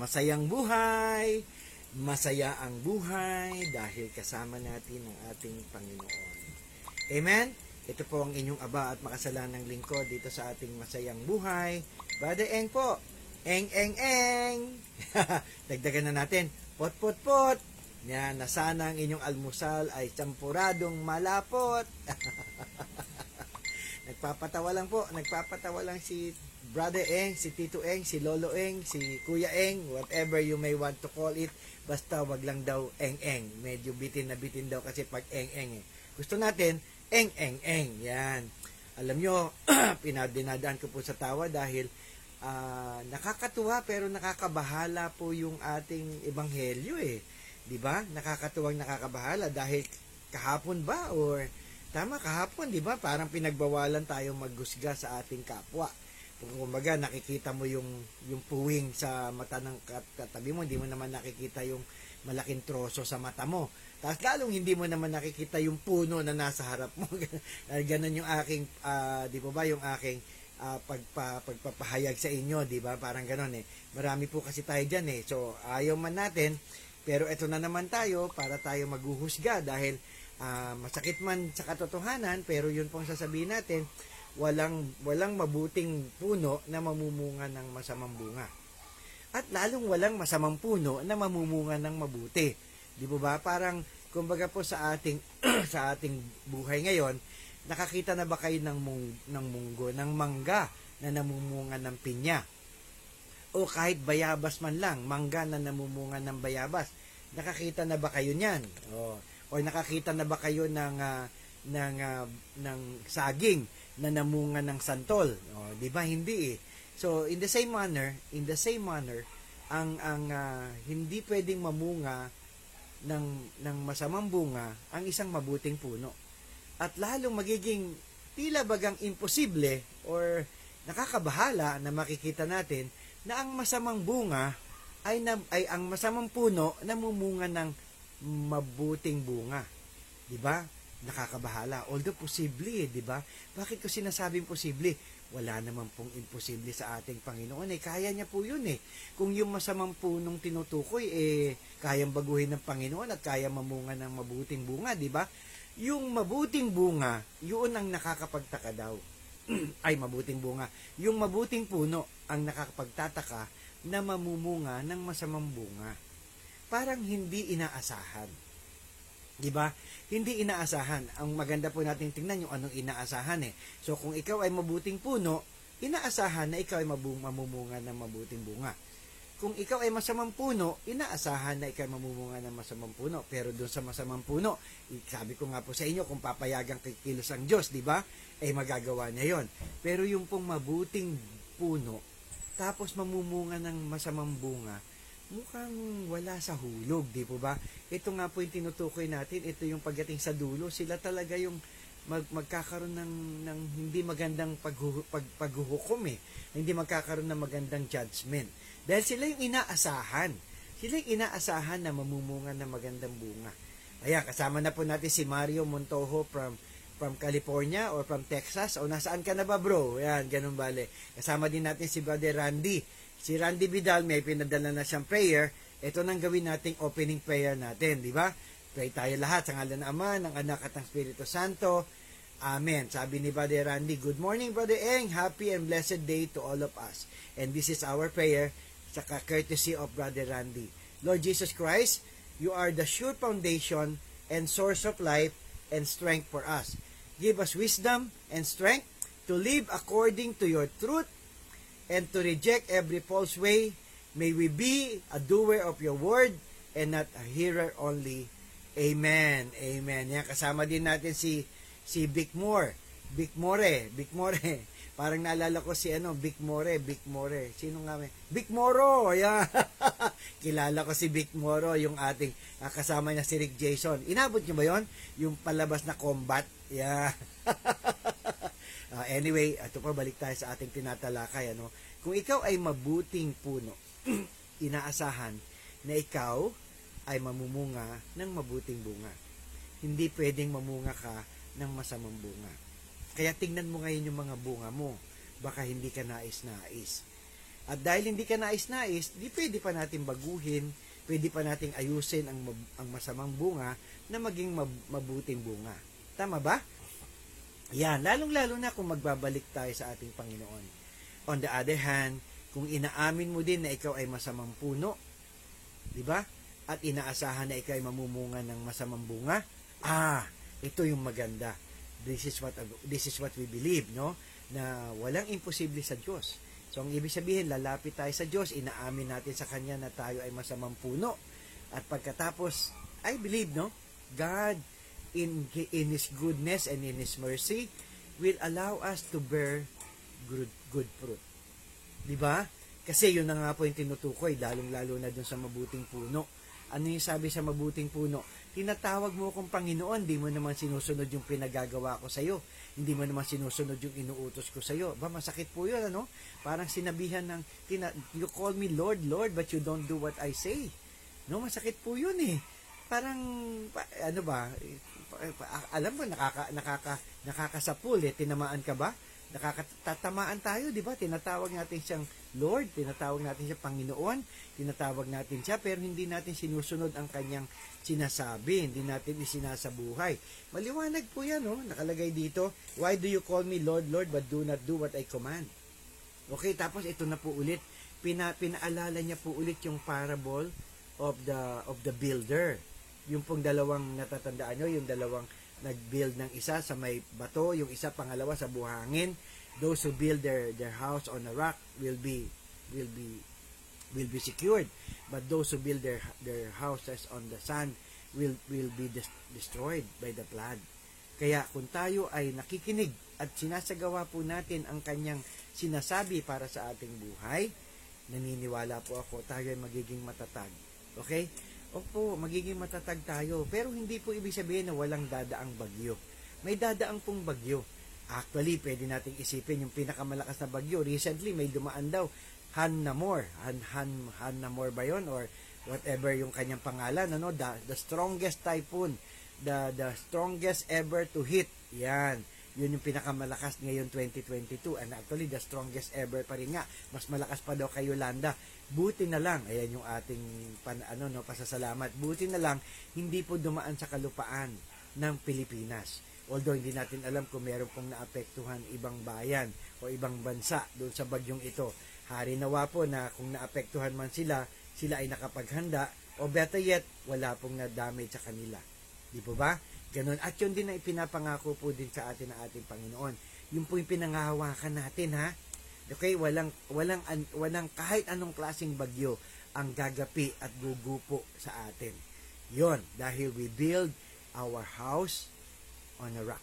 masayang buhay. Masaya ang buhay dahil kasama natin ang ating Panginoon. Amen? Ito po ang inyong aba at makasalanang lingkod dito sa ating masayang buhay. Brother Eng po. Eng, eng, eng. Dagdagan na natin. Pot, pot, pot. Yan, na sana ang inyong almusal ay champuradong malapot. nagpapatawa lang po. Nagpapatawa lang si Brother Eng, si Tito Eng, si Lolo Eng, si Kuya Eng, whatever you may want to call it. Basta wag lang daw eng-eng. Medyo bitin na bitin daw kasi pag eng-eng eh. Gusto natin, eng-eng-eng. Yan. Alam nyo, pinadinadaan ko po sa tawa dahil ah, nakakatuwa pero nakakabahala po yung ating ebanghelyo eh. 'Di ba? Nakakatuwang nakakabahala dahil kahapon ba or tama kahapon, 'di ba? Parang pinagbawalan tayong maghusga sa ating kapwa. Kumbaga nakikita mo yung yung puwing sa mata ng kat- katabi mo, hindi mo naman nakikita yung malaking troso sa mata mo. Tapos lalong hindi mo naman nakikita yung puno na nasa harap mo. Ganun yung aking, ah, di ba ba, yung aking ah, pagpa, pagpapahayag sa inyo, di ba? Parang ganun eh. Marami po kasi tayo dyan eh. So, ayaw man natin, pero eto na naman tayo para tayo maghuhusga dahil ah, masakit man sa katotohanan, pero yun pong sasabihin natin, walang walang mabuting puno na mamumunga ng masamang bunga. At lalong walang masamang puno na mamumunga ng mabuti. Di ba ba? Parang kumbaga po sa ating sa ating buhay ngayon, nakakita na ba kayo ng mung, ng munggo, ng mangga na namumunga ng pinya? O kahit bayabas man lang, mangga na namumunga ng bayabas. Nakakita na ba kayo niyan? O, o nakakita na ba kayo ng ah, ng ah, ng saging na namunga ng santol? O, 'di ba hindi eh. So in the same manner, in the same manner, ang ang ah, hindi pwedeng mamunga ng ng masamang bunga ang isang mabuting puno. At lalong magiging tila bagang imposible or nakakabahala na makikita natin na ang masamang bunga ay, na, ay ang masamang puno namumunga ng mabuting bunga. 'Di ba? Nakakabahala. Although posible, eh, 'di ba? Bakit ko sinasabing posible? Wala naman pong imposible sa ating Panginoon eh. Kaya niya po 'yun eh. Kung yung masamang punong tinutukoy eh kayang baguhin ng Panginoon at kaya mamunga ng mabuting bunga, 'di ba? Yung mabuting bunga, yun ang nakakapagtaka daw. ay mabuting bunga. Yung mabuting puno ang nakakapagtataka na mamumunga ng masamang bunga. Parang hindi inaasahan. 'Di ba? Hindi inaasahan. Ang maganda po natin tingnan yung anong inaasahan eh. So kung ikaw ay mabuting puno, inaasahan na ikaw ay mamumunga ng mabuting bunga. Kung ikaw ay masamang puno, inaasahan na ikaw ay mamumunga ng masamang puno. Pero doon sa masamang puno, sabi ko nga po sa inyo, kung papayagang kikilos ang Diyos, di ba? Eh magagawa niya yon. Pero yung pong mabuting puno, tapos mamumunga ng masamang bunga, mukhang wala sa hulog, di po ba? Ito nga po yung tinutukoy natin, ito yung pagdating sa dulo, sila talaga yung mag, magkakaroon ng, ng hindi magandang paghu, pag, paghuhukom eh. Hindi magkakaroon ng magandang judgment. Dahil sila yung inaasahan. Sila yung inaasahan na mamumunga ng magandang bunga. Ayan, kasama na po natin si Mario Montojo from from California or from Texas o nasaan ka na ba bro? Yan, ganun bale. Kasama din natin si Brother Randy. Si Randy Vidal may pinadala na siyang prayer. Ito nang gawin nating opening prayer natin, di ba? Pray tayo lahat sa ngalan ng Ama, ng Anak at ng Espiritu Santo. Amen. Sabi ni Brother Randy, Good morning, Brother Eng. Happy and blessed day to all of us. And this is our prayer sa courtesy of Brother Randy. Lord Jesus Christ, you are the sure foundation and source of life and strength for us. Give us wisdom and strength to live according to your truth and to reject every false way. May we be a doer of your word and not a hearer only. Amen. Amen. Yan, kasama din natin si si Vic Moore. Vic More, Vic More. Parang naalala ko si ano, Vic More, Vic More. Sino nga may? Vic Moro. Yan. Kilala ko si Vic Moro, yung ating ah, kasama niya si Rick Jason. Inabot niyo ba 'yon? Yung palabas na combat. Yeah. Ah, anyway, ito pa balik tayo sa ating tinatalakay ano. Kung ikaw ay mabuting puno, inaasahan na ikaw ay mamumunga ng mabuting bunga. Hindi pwedeng mamunga ka ng masamang bunga. Kaya tingnan mo ngayon yung mga bunga mo. Baka hindi ka nais-nais. At dahil hindi ka nais-nais, di pwede pa natin baguhin, pwede pa nating ayusin ang, ang masamang bunga na maging mab- mabuting bunga. Tama ba? Yan, lalong-lalo na kung magbabalik tayo sa ating Panginoon. On the other hand, kung inaamin mo din na ikaw ay masamang puno, di ba? At inaasahan na ikaw ay mamumunga ng masamang bunga, ah, ito yung maganda. This is what this is what we believe, no? Na walang imposible sa Diyos. So ang ibig sabihin, lalapit tayo sa Diyos, inaamin natin sa Kanya na tayo ay masamang puno. At pagkatapos, I believe, no? God in in His goodness and in His mercy will allow us to bear good good fruit. 'Di ba? Kasi yun na nga po yung tinutukoy, lalong-lalo na dun sa mabuting puno. Ano yung sabi sa mabuting puno? Tinatawag mo akong Panginoon, di mo naman sinusunod yung pinagagawa ko sa'yo. Hindi mo naman sinusunod yung inuutos ko sa'yo. Ba, masakit po yun, ano? Parang sinabihan ng, tina, you call me Lord, Lord, but you don't do what I say. No, masakit po yun eh. Parang, pa, ano ba, alam mo, nakaka, nakaka, nakakasapul eh, tinamaan ka ba? Nakakatatamaan tayo, di ba? Tinatawag natin siyang Lord, tinatawag natin siya Panginoon, tinatawag natin siya, pero hindi natin sinusunod ang kanyang sinasabi, hindi natin isinasabuhay. Maliwanag po yan, no? Nakalagay dito, Why do you call me Lord, Lord, but do not do what I command? Okay, tapos ito na po ulit, pina, pinaalala niya po ulit yung parable of the of the builder. Yung pong dalawang natatandaan nyo, yung dalawang nag-build ng isa sa may bato, yung isa pangalawa sa buhangin. Those who build their their house on a rock will be will be will be secured. But those who build their their houses on the sand will will be des- destroyed by the flood. Kaya kung tayo ay nakikinig at sinasagawa po natin ang kanyang sinasabi para sa ating buhay, naniniwala po ako tayo ay magiging matatag. Okay? Opo, magiging matatag tayo. Pero hindi po ibig sabihin na walang dadaang bagyo. May dadaang pong bagyo. Actually, pwede nating isipin yung pinakamalakas na bagyo. Recently, may dumaan daw. Han Namor. Han, Han, Han Namor ba yun? Or whatever yung kanyang pangalan. Ano? The, the strongest typhoon. The, the strongest ever to hit. Yan. Yun yung pinakamalakas ngayon 2022. And actually, the strongest ever pa rin nga. Mas malakas pa daw kay Yolanda. Buti na lang, ayan yung ating pan, ano, no, pasasalamat. Buti na lang, hindi po dumaan sa kalupaan ng Pilipinas. Although hindi natin alam kung meron pong naapektuhan ibang bayan o ibang bansa doon sa bagyong ito. Hari nawa po na kung naapektuhan man sila, sila ay nakapaghanda o better yet, wala pong na-damage sa kanila. Di po ba? Ganon. At yun din na ipinapangako po din sa atin ng ating Panginoon. Yung po yung pinangahawakan natin ha. Okay, walang walang an, walang kahit anong klaseng bagyo ang gagapi at gugupo sa atin. 'Yon, dahil we build our house on a rock.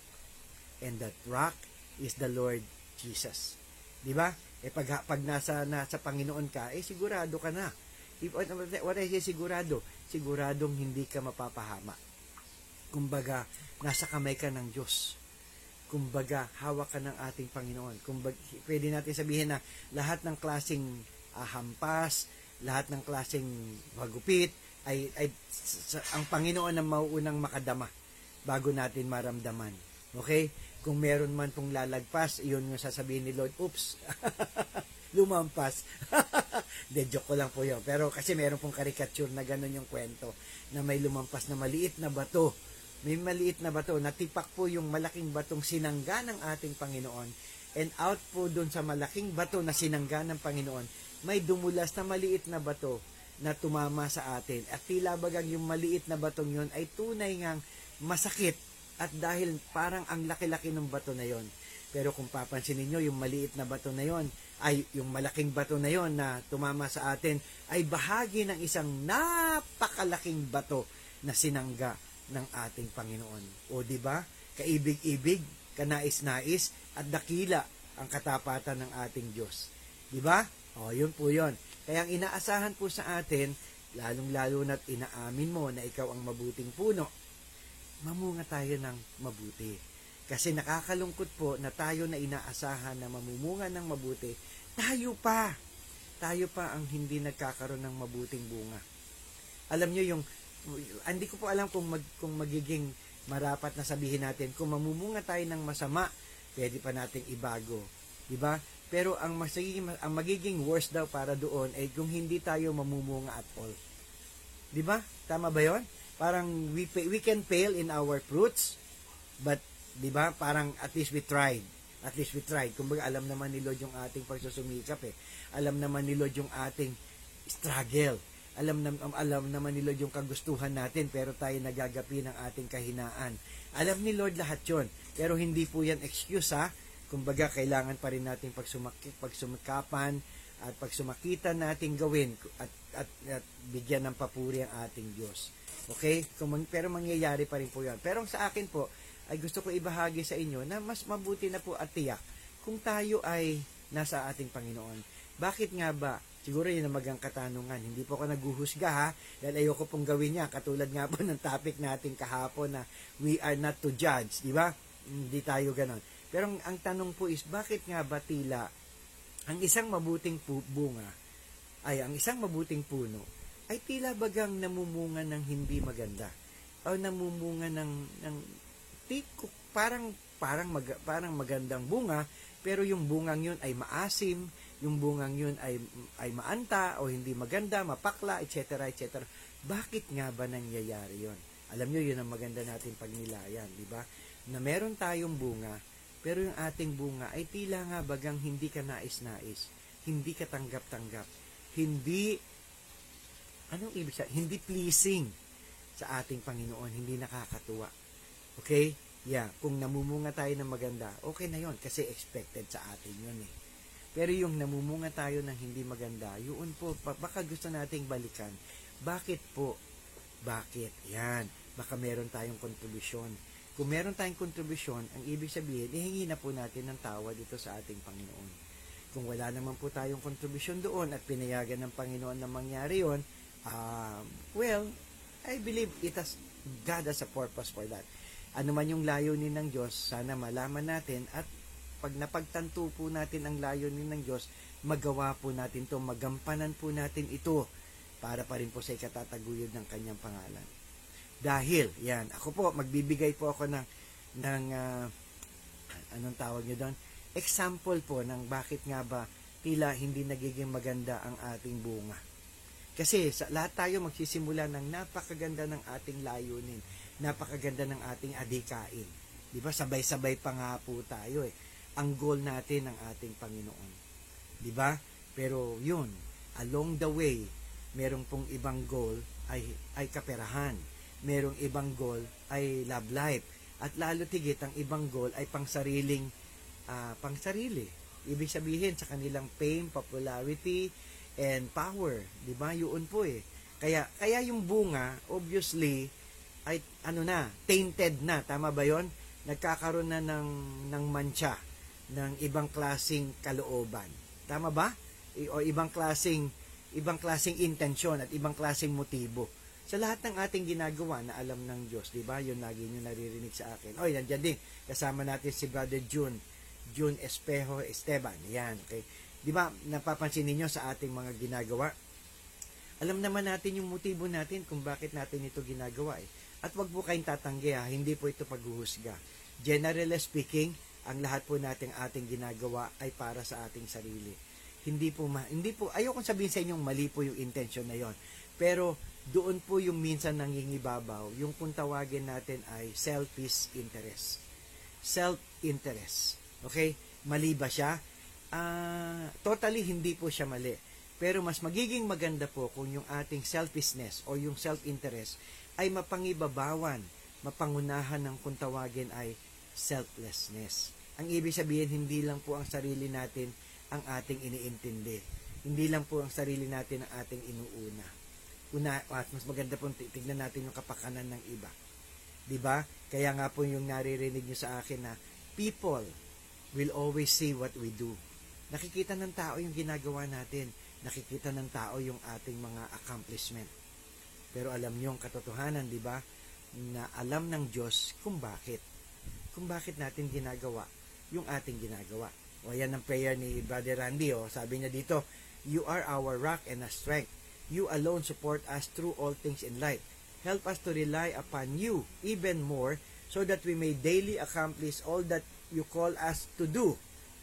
And that rock is the Lord Jesus. 'Di ba? Eh pag pag nasa nasa Panginoon ka, eh sigurado ka na. If, what I say sigurado? Siguradong hindi ka mapapahama. Kumbaga, nasa kamay ka ng Diyos kumbaga hawak ka ng ating Panginoon. Kumbaga, pwede natin sabihin na lahat ng klasing uh, hampas, lahat ng klasing magupit ay, ay sa, ang Panginoon ang mauunang makadama bago natin maramdaman. Okay? Kung meron man pong lalagpas, iyon yung sasabihin ni Lord, oops, lumampas. De, joke ko lang po yun. Pero kasi meron pong caricature na ganun yung kwento na may lumampas na maliit na bato may maliit na bato, natipak po yung malaking batong sinangga ng ating Panginoon and out po dun sa malaking bato na sinangga ng Panginoon, may dumulas na maliit na bato na tumama sa atin. At tila bagang yung maliit na batong yun ay tunay ngang masakit at dahil parang ang laki-laki ng bato na yon. Pero kung papansin niyo yung maliit na bato na yon ay yung malaking bato na yon na tumama sa atin ay bahagi ng isang napakalaking bato na sinangga ng ating Panginoon. O di ba? Kaibig-ibig, kanais-nais at dakila ang katapatan ng ating Diyos. Di ba? O, yun po yun. Kaya ang inaasahan po sa atin, lalong-lalo na't inaamin mo na ikaw ang mabuting puno, mamunga tayo ng mabuti. Kasi nakakalungkot po na tayo na inaasahan na mamumunga ng mabuti, tayo pa, tayo pa ang hindi nagkakaroon ng mabuting bunga. Alam nyo yung hindi ko po alam kung mag, kung magiging marapat na sabihin natin kung mamumunga tayo ng masama, pwede pa nating ibago. 'Di ba? Pero ang magiging, ang magiging worst daw para doon ay kung hindi tayo mamumunga at all. 'Di ba? Tama ba 'yon? Parang we we can fail in our fruits, but 'di ba? Parang at least we tried. At least we tried. Kumbaga alam naman ni Lord yung ating pagsusumikap eh. Alam naman ni Lord yung ating struggle. Alam nam alam naman ni Lord yung kagustuhan natin pero tayo nagagapi ng ating kahinaan. Alam ni Lord lahat 'yon. Pero hindi po 'yan excuse ha. Kumbaga kailangan pa rin nating pagsumaki, pagsumikapan at pagsumakitan nating gawin at, at, at bigyan ng papuri ang ating Diyos. Okay? Pero mangyayari pa rin po yan. Pero sa akin po, ay gusto ko ibahagi sa inyo na mas mabuti na po at tiyak kung tayo ay nasa ating Panginoon. Bakit nga ba? Siguro yun ang magang katanungan. Hindi po ako naguhusga ha, dahil ayoko pong gawin niya. Katulad nga po ng topic natin kahapon na we are not to judge, di ba? Hindi tayo ganon. Pero ang, ang tanong po is, bakit nga ba tila ang isang mabuting bunga ay ang isang mabuting puno ay tila bagang namumunga ng hindi maganda o namumunga ng ng tiko, parang parang mag, parang magandang bunga pero yung bungang yun ay maasim yung bungang yun ay ay maanta o hindi maganda mapakla etc etc bakit nga ba nangyayari yon alam nyo yun ang maganda natin pagnilayan di ba na meron tayong bunga pero yung ating bunga ay tila nga bagang hindi ka nais-nais, hindi ka tanggap-tanggap, hindi, anong ibig sabihin? Hindi pleasing sa ating Panginoon, hindi nakakatuwa. Okay? Yeah, kung namumunga tayo ng maganda, okay na yon kasi expected sa atin yun eh. Pero yung namumunga tayo ng hindi maganda, yun po, baka gusto nating balikan. Bakit po? Bakit? Yan. Baka meron tayong kontribusyon. Kung meron tayong kontribusyon, ang ibig sabihin, ihingi na po natin ng tawa dito sa ating Panginoon. Kung wala naman po tayong kontribusyon doon at pinayagan ng Panginoon na mangyari yon, um, well, I believe it has, God has a purpose for that. Ano man yung layunin ng Diyos, sana malaman natin at pag napagtanto po natin ang layunin ng Diyos, magawa po natin to, magampanan po natin ito para pa rin po sa ikatataguyod ng kanyang pangalan. Dahil, yan, ako po, magbibigay po ako ng, ng ah, anong tawag nyo doon? Example po ng bakit nga ba tila hindi nagiging maganda ang ating bunga. Kasi sa, lahat tayo magsisimula ng napakaganda ng ating layunin, napakaganda ng ating adikain. Di ba? Sabay-sabay pa nga po tayo eh. Ang goal natin ng ating Panginoon. Di ba? Pero yun, along the way, merong pong ibang goal ay, ay kaperahan. Merong ibang goal ay love life. At lalo tigit, ang ibang goal ay pang sariling, ah, pang sarili. Ibig sabihin sa kanilang fame, popularity, and power. Di ba? Yun po eh. Kaya, kaya yung bunga, obviously, ay ano na, tainted na. Tama ba yon? Nagkakaroon na ng, ng mancha ng ibang klasing kalooban. Tama ba? O ibang klasing ibang klasing intensyon at ibang klasing motibo. Sa lahat ng ating ginagawa na alam ng Diyos, di ba? Yun lagi nyo naririnig sa akin. Oy, nandiyan din. Kasama natin si Brother June. June Espejo Esteban. Yan, okay. Di ba, napapansin ninyo sa ating mga ginagawa? Alam naman natin yung motibo natin kung bakit natin ito ginagawa eh. At wag po kayong tatanggi ha, hindi po ito paghuhusga. Generally speaking, ang lahat po nating ating ginagawa ay para sa ating sarili. Hindi po ma, hindi po ayoko sabihin sa inyong mali po yung intention na yon. Pero doon po yung minsan nangingibabaw, yung kung tawagin natin ay selfish interest. Self-interest. Okay? Mali ba siya? Ah, totally hindi po siya mali. Pero mas magiging maganda po kung yung ating selfishness o yung self-interest ay mapangibabawan, mapangunahan ng kung tawagin ay selflessness. Ang ibig sabihin, hindi lang po ang sarili natin ang ating iniintindi. Hindi lang po ang sarili natin ang ating inuuna. Una, at mas maganda po tignan natin yung kapakanan ng iba. ba? Kaya nga po yung naririnig niyo sa akin na people will always see what we do. Nakikita ng tao yung ginagawa natin. Nakikita ng tao yung ating mga accomplishment. Pero alam niyo ang katotohanan, 'di ba? Na alam ng Diyos kung bakit. Kung bakit natin ginagawa yung ating ginagawa. O yan ang prayer ni Brother Randy. O, sabi niya dito, You are our rock and a strength. You alone support us through all things in life. Help us to rely upon you even more so that we may daily accomplish all that you call us to do.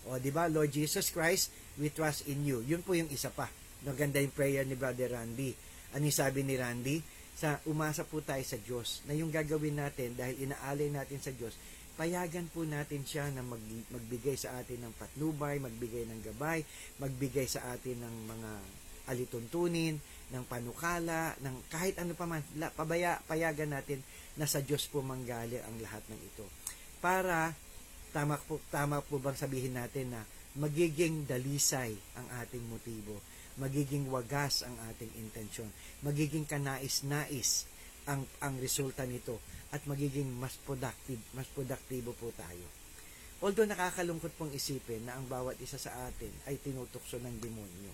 O, di ba? Lord Jesus Christ, we trust in you. Yun po yung isa pa. Maganda yung prayer ni Brother Randy. Ano sabi ni Randy? Sa umasa po tayo sa Diyos na yung gagawin natin dahil inaalay natin sa Diyos, payagan po natin siya na mag, magbigay sa atin ng patnubay, magbigay ng gabay, magbigay sa atin ng mga alituntunin, ng panukala, ng kahit ano pa man, la, pabaya, payagan natin na sa Diyos po manggali ang lahat ng ito. Para tama po, tama po bang sabihin natin na magiging dalisay ang ating motibo, magiging wagas ang ating intensyon, magiging kanais-nais ang, ang resulta nito, at magiging mas productive, mas produktibo po tayo. Although nakakalungkot pong isipin na ang bawat isa sa atin ay tinutukso ng demonyo.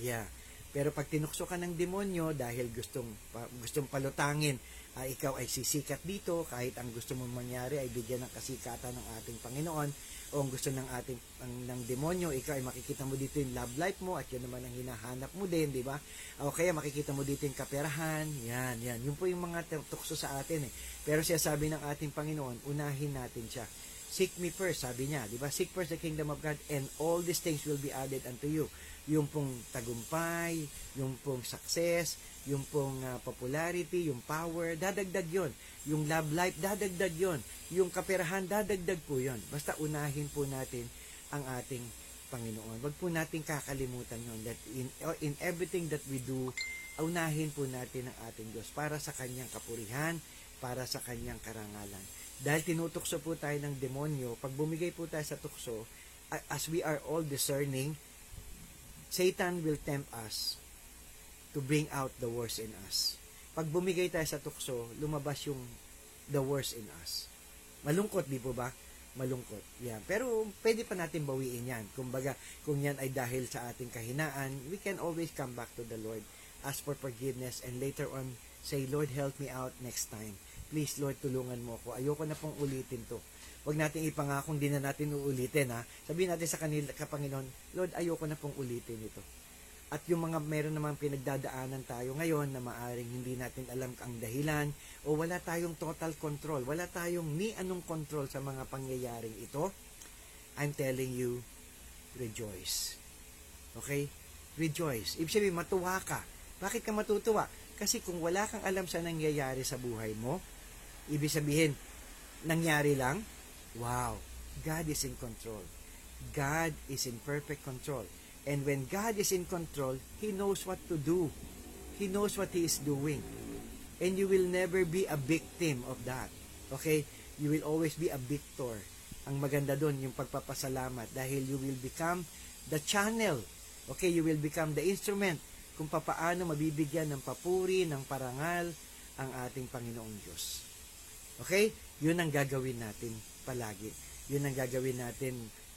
Yeah. Pero pag tinukso ka ng demonyo dahil gustong gustong palutangin, ah, ikaw ay sisikat dito kahit ang gusto mong mangyari ay bigyan ng kasikatan ng ating Panginoon o ang gusto ng ating ang, ng demonyo, ikaw ay makikita mo dito yung love life mo at yun naman ang hinahanap mo din, di ba? O kaya makikita mo dito yung kaperahan, yan, yan. Yun po yung mga tukso sa atin eh. Pero siya sabi ng ating Panginoon, unahin natin siya. Seek me first, sabi niya, di ba? Seek first the kingdom of God and all these things will be added unto you yung pong tagumpay, yung pong success, yung pong uh, popularity, yung power, dadagdag yon Yung love life, dadagdag yon Yung kaperahan, dadagdag po yon Basta unahin po natin ang ating Panginoon. Wag po natin kakalimutan yon that in, in everything that we do, unahin po natin ang ating Diyos para sa kanyang kapurihan, para sa kanyang karangalan. Dahil tinutukso po tayo ng demonyo, pag bumigay po tayo sa tukso, as we are all discerning, Satan will tempt us to bring out the worst in us. Pag bumigay tayo sa tukso, lumabas yung the worst in us. Malungkot, di po ba? Malungkot. Yan. Pero pwede pa natin bawiin yan. Kumbaga, kung yan ay dahil sa ating kahinaan, we can always come back to the Lord, ask for forgiveness, and later on, say, Lord, help me out next time. Please, Lord, tulungan mo ako. Ayoko na pong ulitin to Huwag natin ipangakong di na natin uulitin ha. Sabihin natin sa kanila, ka Panginoon, Lord, ayoko na pong ulitin ito. At yung mga meron namang pinagdadaanan tayo ngayon na maaring hindi natin alam ang dahilan o wala tayong total control, wala tayong ni anong control sa mga pangyayaring ito, I'm telling you, rejoice. Okay? Rejoice. Ibig sabihin, matuwa ka. Bakit ka matutuwa? Kasi kung wala kang alam sa nangyayari sa buhay mo, ibig sabihin, nangyari lang, Wow, God is in control. God is in perfect control. And when God is in control, He knows what to do. He knows what He is doing. And you will never be a victim of that. Okay? You will always be a victor. Ang maganda doon, yung pagpapasalamat dahil you will become the channel. Okay? You will become the instrument kung papaano mabibigyan ng papuri, ng parangal ang ating Panginoong Diyos. Okay? Yun ang gagawin natin palagi. Yun ang gagawin natin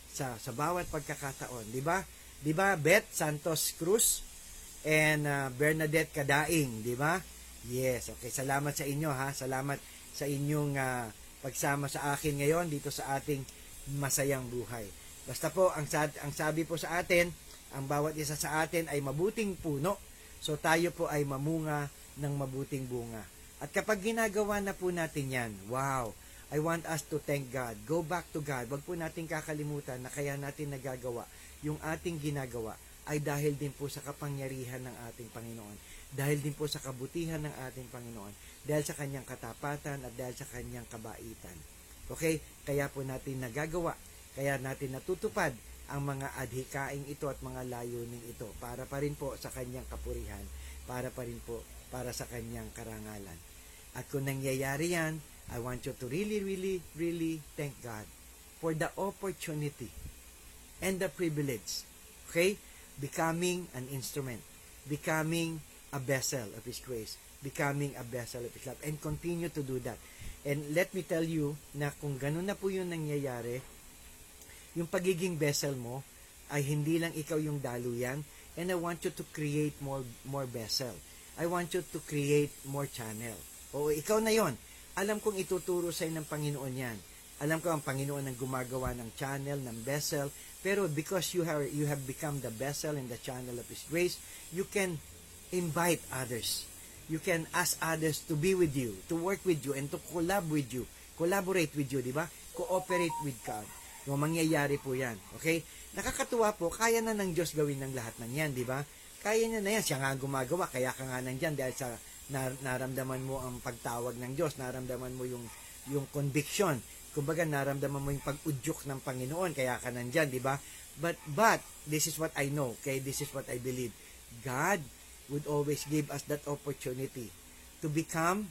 sa sa bawat pagkakataon, di ba? Di ba Beth Santos Cruz and uh, Bernadette Kadaing, di ba? Yes, okay. Salamat sa inyo ha. Salamat sa inyong uh, pagsama sa akin ngayon dito sa ating masayang buhay. Basta po ang ang sabi po sa atin, ang bawat isa sa atin ay mabuting puno. So tayo po ay mamunga ng mabuting bunga. At kapag ginagawa na po natin 'yan, wow, I want us to thank God. Go back to God. Wag po natin kakalimutan na kaya natin nagagawa yung ating ginagawa ay dahil din po sa kapangyarihan ng ating Panginoon. Dahil din po sa kabutihan ng ating Panginoon. Dahil sa kanyang katapatan at dahil sa kanyang kabaitan. Okay? Kaya po natin nagagawa. Kaya natin natutupad ang mga adhikaing ito at mga layuning ito para pa rin po sa kanyang kapurihan, para pa rin po para sa kanyang karangalan. At kung nangyayari yan, I want you to really, really, really thank God for the opportunity and the privilege, okay? Becoming an instrument, becoming a vessel of His grace, becoming a vessel of His love, and continue to do that. And let me tell you na kung ganun na po yung nangyayari, yung pagiging vessel mo ay hindi lang ikaw yung daluyan, and I want you to create more more vessel. I want you to create more channel. O ikaw na yon alam kong ituturo sa ng Panginoon yan. Alam ko ang Panginoon ang gumagawa ng channel, ng vessel, pero because you have, you have become the vessel in the channel of His grace, you can invite others. You can ask others to be with you, to work with you, and to collab with you, collaborate with you, di ba? Cooperate with God. O mangyayari po yan. Okay? Nakakatuwa po, kaya na ng Diyos gawin ng lahat ng yan, di ba? Kaya niya na yan. Siya nga gumagawa, kaya ka nga nandyan dahil sa nar- naramdaman mo ang pagtawag ng Diyos, naramdaman mo yung, yung conviction. Kumbaga, naramdaman mo yung pag-udyok ng Panginoon, kaya ka nandyan, di ba? But, but, this is what I know, okay? This is what I believe. God would always give us that opportunity to become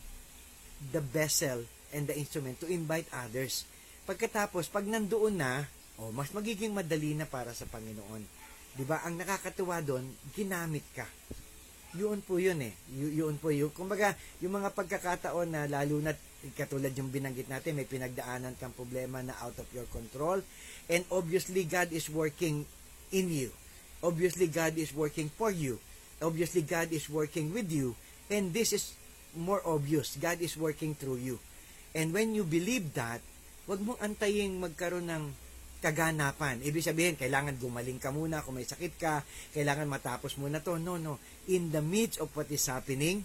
the vessel and the instrument to invite others. Pagkatapos, pag nandoon na, oh, mas magiging madali na para sa Panginoon. 'Di ba? Ang nakakatuwa doon, ginamit ka. Yun po yun eh. Y- yun po yun. Kumbaga, yung mga pagkakataon na lalo na katulad yung binanggit natin, may pinagdaanan kang problema na out of your control. And obviously, God is working in you. Obviously, God is working for you. Obviously, God is working with you. And this is more obvious. God is working through you. And when you believe that, wag mong antayin magkaroon ng kaganapan. Ibig sabihin, kailangan gumaling ka muna kung may sakit ka, kailangan matapos muna to. No, no. In the midst of what is happening,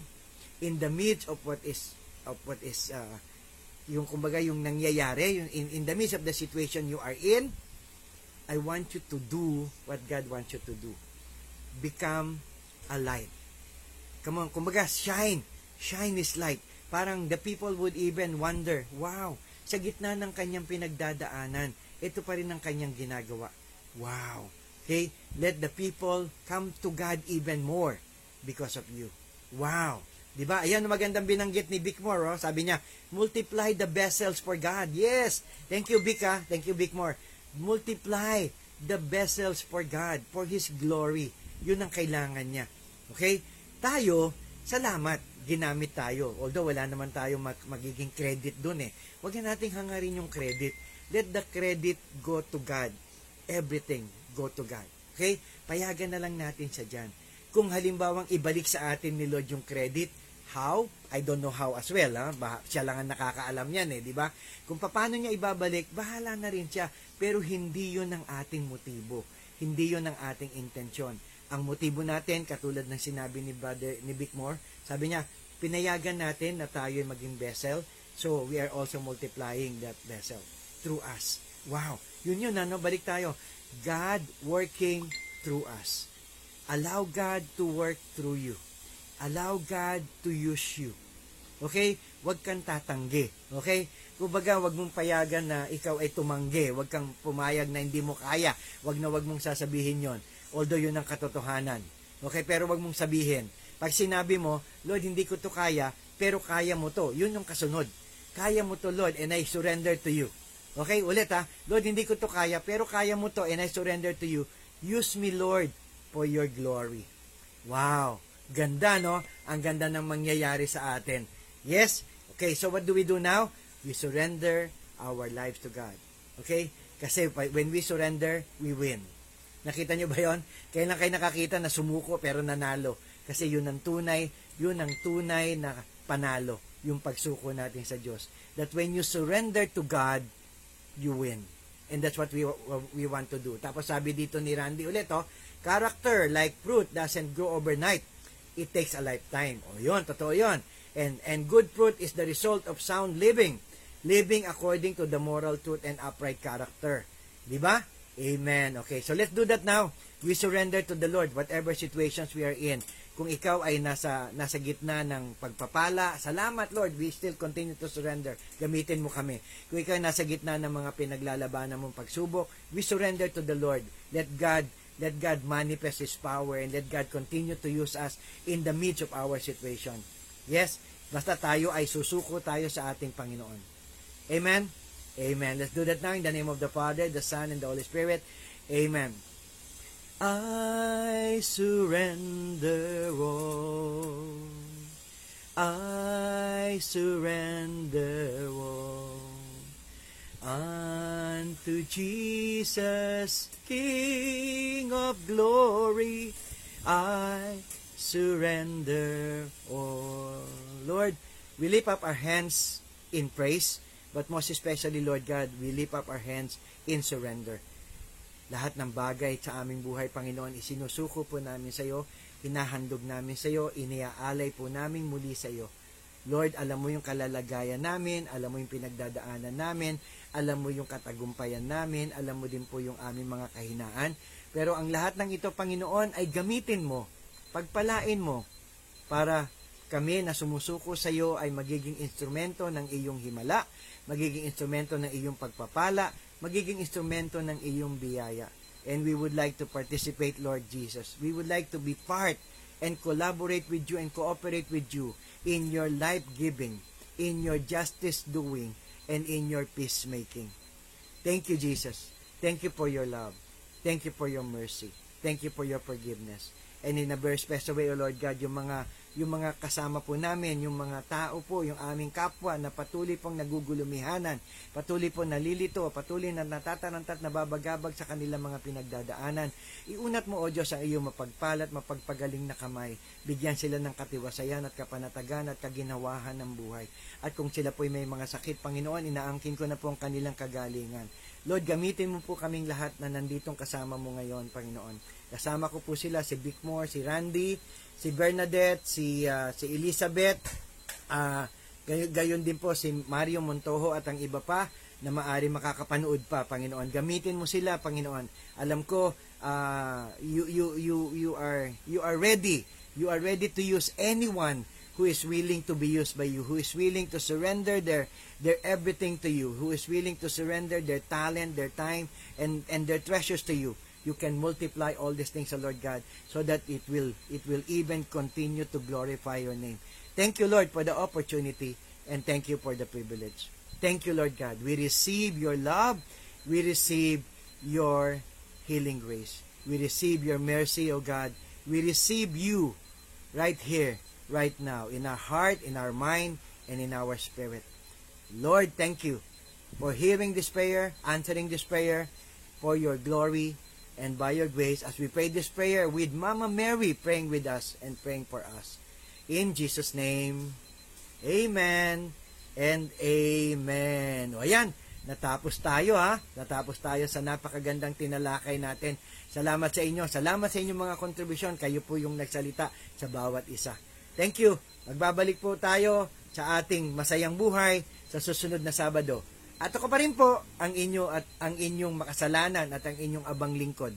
in the midst of what is of what is uh, yung kumbaga yung nangyayari, yung in, in the midst of the situation you are in, I want you to do what God wants you to do. Become a light. Come on, kumbaga shine. Shine is light. Parang the people would even wonder, wow, sa gitna ng kanyang pinagdadaanan, ito pa rin ang kanyang ginagawa. Wow. Okay? Let the people come to God even more because of you. Wow. 'Di ba? Ayan ang magandang binanggit ni Bickmore, oh. Sabi niya, multiply the vessels for God. Yes. Thank you, Bick, ah. Thank you, Bickmore. Multiply the vessels for God, for His glory. Yun ang kailangan niya. Okay? Tayo, salamat. Ginamit tayo. Although wala naman tayo mag- magiging credit dun eh. Huwag na nating hangarin yung credit. Let the credit go to God. Everything go to God. Okay? Payagan na lang natin siya dyan. Kung halimbawang ibalik sa atin ni Lord yung credit, how? I don't know how as well. Ha? Bah- siya lang ang nakakaalam yan eh, di ba? Kung paano niya ibabalik, bahala na rin siya. Pero hindi yun ang ating motibo. Hindi yun ang ating intensyon. Ang motibo natin, katulad ng sinabi ni Brother ni Bickmore, sabi niya, pinayagan natin na tayo ay maging vessel, so we are also multiplying that vessel through us. Wow! Yun yun, ano? Balik tayo. God working through us. Allow God to work through you. Allow God to use you. Okay? Huwag kang tatanggi. Okay? Kumbaga, huwag mong payagan na ikaw ay tumanggi. Huwag kang pumayag na hindi mo kaya. Huwag na huwag mong sasabihin yon. Although yun ang katotohanan. Okay? Pero huwag mong sabihin. Pag sinabi mo, Lord, hindi ko to kaya, pero kaya mo to. Yun yung kasunod. Kaya mo to, Lord, and I surrender to you. Okay? Ulit ha. Lord, hindi ko to kaya, pero kaya mo to, and I surrender to you. Use me, Lord, for your glory. Wow! Ganda, no? Ang ganda ng mangyayari sa atin. Yes? Okay, so what do we do now? We surrender our lives to God. Okay? Kasi when we surrender, we win. Nakita nyo ba yon? Kailan kayo nakakita na sumuko pero nanalo? Kasi yun ang tunay, yun ang tunay na panalo, yung pagsuko natin sa Diyos. That when you surrender to God, you win. And that's what we we want to do. Tapos sabi dito ni Randy ulit, oh, character like fruit doesn't grow overnight. It takes a lifetime. O yun, totoo yun. And, and good fruit is the result of sound living. Living according to the moral truth and upright character. Di ba? Amen. Okay, so let's do that now. We surrender to the Lord whatever situations we are in. Kung ikaw ay nasa nasa gitna ng pagpapala, salamat Lord, we still continue to surrender. Gamitin mo kami. Kung ikaw ay nasa gitna ng mga pinaglalabanan mong pagsubok, we surrender to the Lord. Let God let God manifest His power and let God continue to use us in the midst of our situation. Yes, basta tayo ay susuko tayo sa ating Panginoon. Amen? Amen. Let's do that now in the name of the Father, the Son, and the Holy Spirit. Amen. I surrender all. I surrender all unto Jesus, King of glory. I surrender all. Lord, we lift up our hands in praise, but most especially, Lord God, we lift up our hands in surrender. Lahat ng bagay sa aming buhay, Panginoon, isinusuko po namin sa iyo, hinahandog namin sa iyo, iniaalay po namin muli sa iyo. Lord, alam mo yung kalalagayan namin, alam mo yung pinagdadaanan namin, alam mo yung katagumpayan namin, alam mo din po yung aming mga kahinaan. Pero ang lahat ng ito, Panginoon, ay gamitin mo, pagpalain mo, para kami na sumusuko sa iyo ay magiging instrumento ng iyong himala, magiging instrumento ng iyong pagpapala, magiging instrumento ng iyong biyaya. And we would like to participate, Lord Jesus. We would like to be part and collaborate with you and cooperate with you in your life giving, in your justice doing, and in your peacemaking. Thank you, Jesus. Thank you for your love. Thank you for your mercy. Thank you for your forgiveness. And in a very special way, O Lord God, yung mga yung mga kasama po namin, yung mga tao po, yung aming kapwa na patuloy pong nagugulumihanan, patuloy po nalilito, patuloy na natatarantat, nababagabag sa kanilang mga pinagdadaanan. Iunat mo, O Diyos, ang iyong mapagpalat, mapagpagaling na kamay. Bigyan sila ng katiwasayan at kapanatagan at kaginawahan ng buhay. At kung sila po may mga sakit, Panginoon, inaangkin ko na po ang kanilang kagalingan. Lord, gamitin mo po kaming lahat na nanditong kasama mo ngayon, Panginoon. Kasama ko po sila, si Bickmore, si Randy, si Bernadette, si, ah, si Elizabeth, ah gayon, gayon din po si Mario Montojo at ang iba pa na maari makakapanood pa, Panginoon. Gamitin mo sila, Panginoon. Alam ko, ah, you, you, you, you, are, you are ready. You are ready to use anyone who is willing to be used by you, who is willing to surrender their their everything to you, who is willing to surrender their talent, their time, and and their treasures to you. You can multiply all these things, O Lord God, so that it will it will even continue to glorify your name. Thank you, Lord, for the opportunity, and thank you for the privilege. Thank you, Lord God. We receive your love. We receive your healing grace. We receive your mercy, O God. We receive you right here, right now, in our heart, in our mind, and in our spirit. Lord, thank you for hearing this prayer, answering this prayer, for your glory, and by your grace, as we pray this prayer with Mama Mary praying with us and praying for us. In Jesus' name, Amen and Amen. O ayan, natapos tayo ha. Natapos tayo sa napakagandang tinalakay natin. Salamat sa inyo. Salamat sa inyong mga kontribusyon. Kayo po yung nagsalita sa bawat isa. Thank you. Magbabalik po tayo sa ating masayang buhay sa susunod na Sabado. At ako pa rin po ang inyo at ang inyong makasalanan at ang inyong abang lingkod.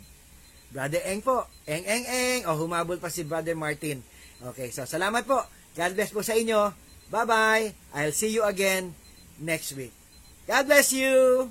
Brother Eng po. Eng, eng, eng. O, humabol pa si Brother Martin. Okay, so salamat po. God bless po sa inyo. Bye-bye. I'll see you again next week. God bless you.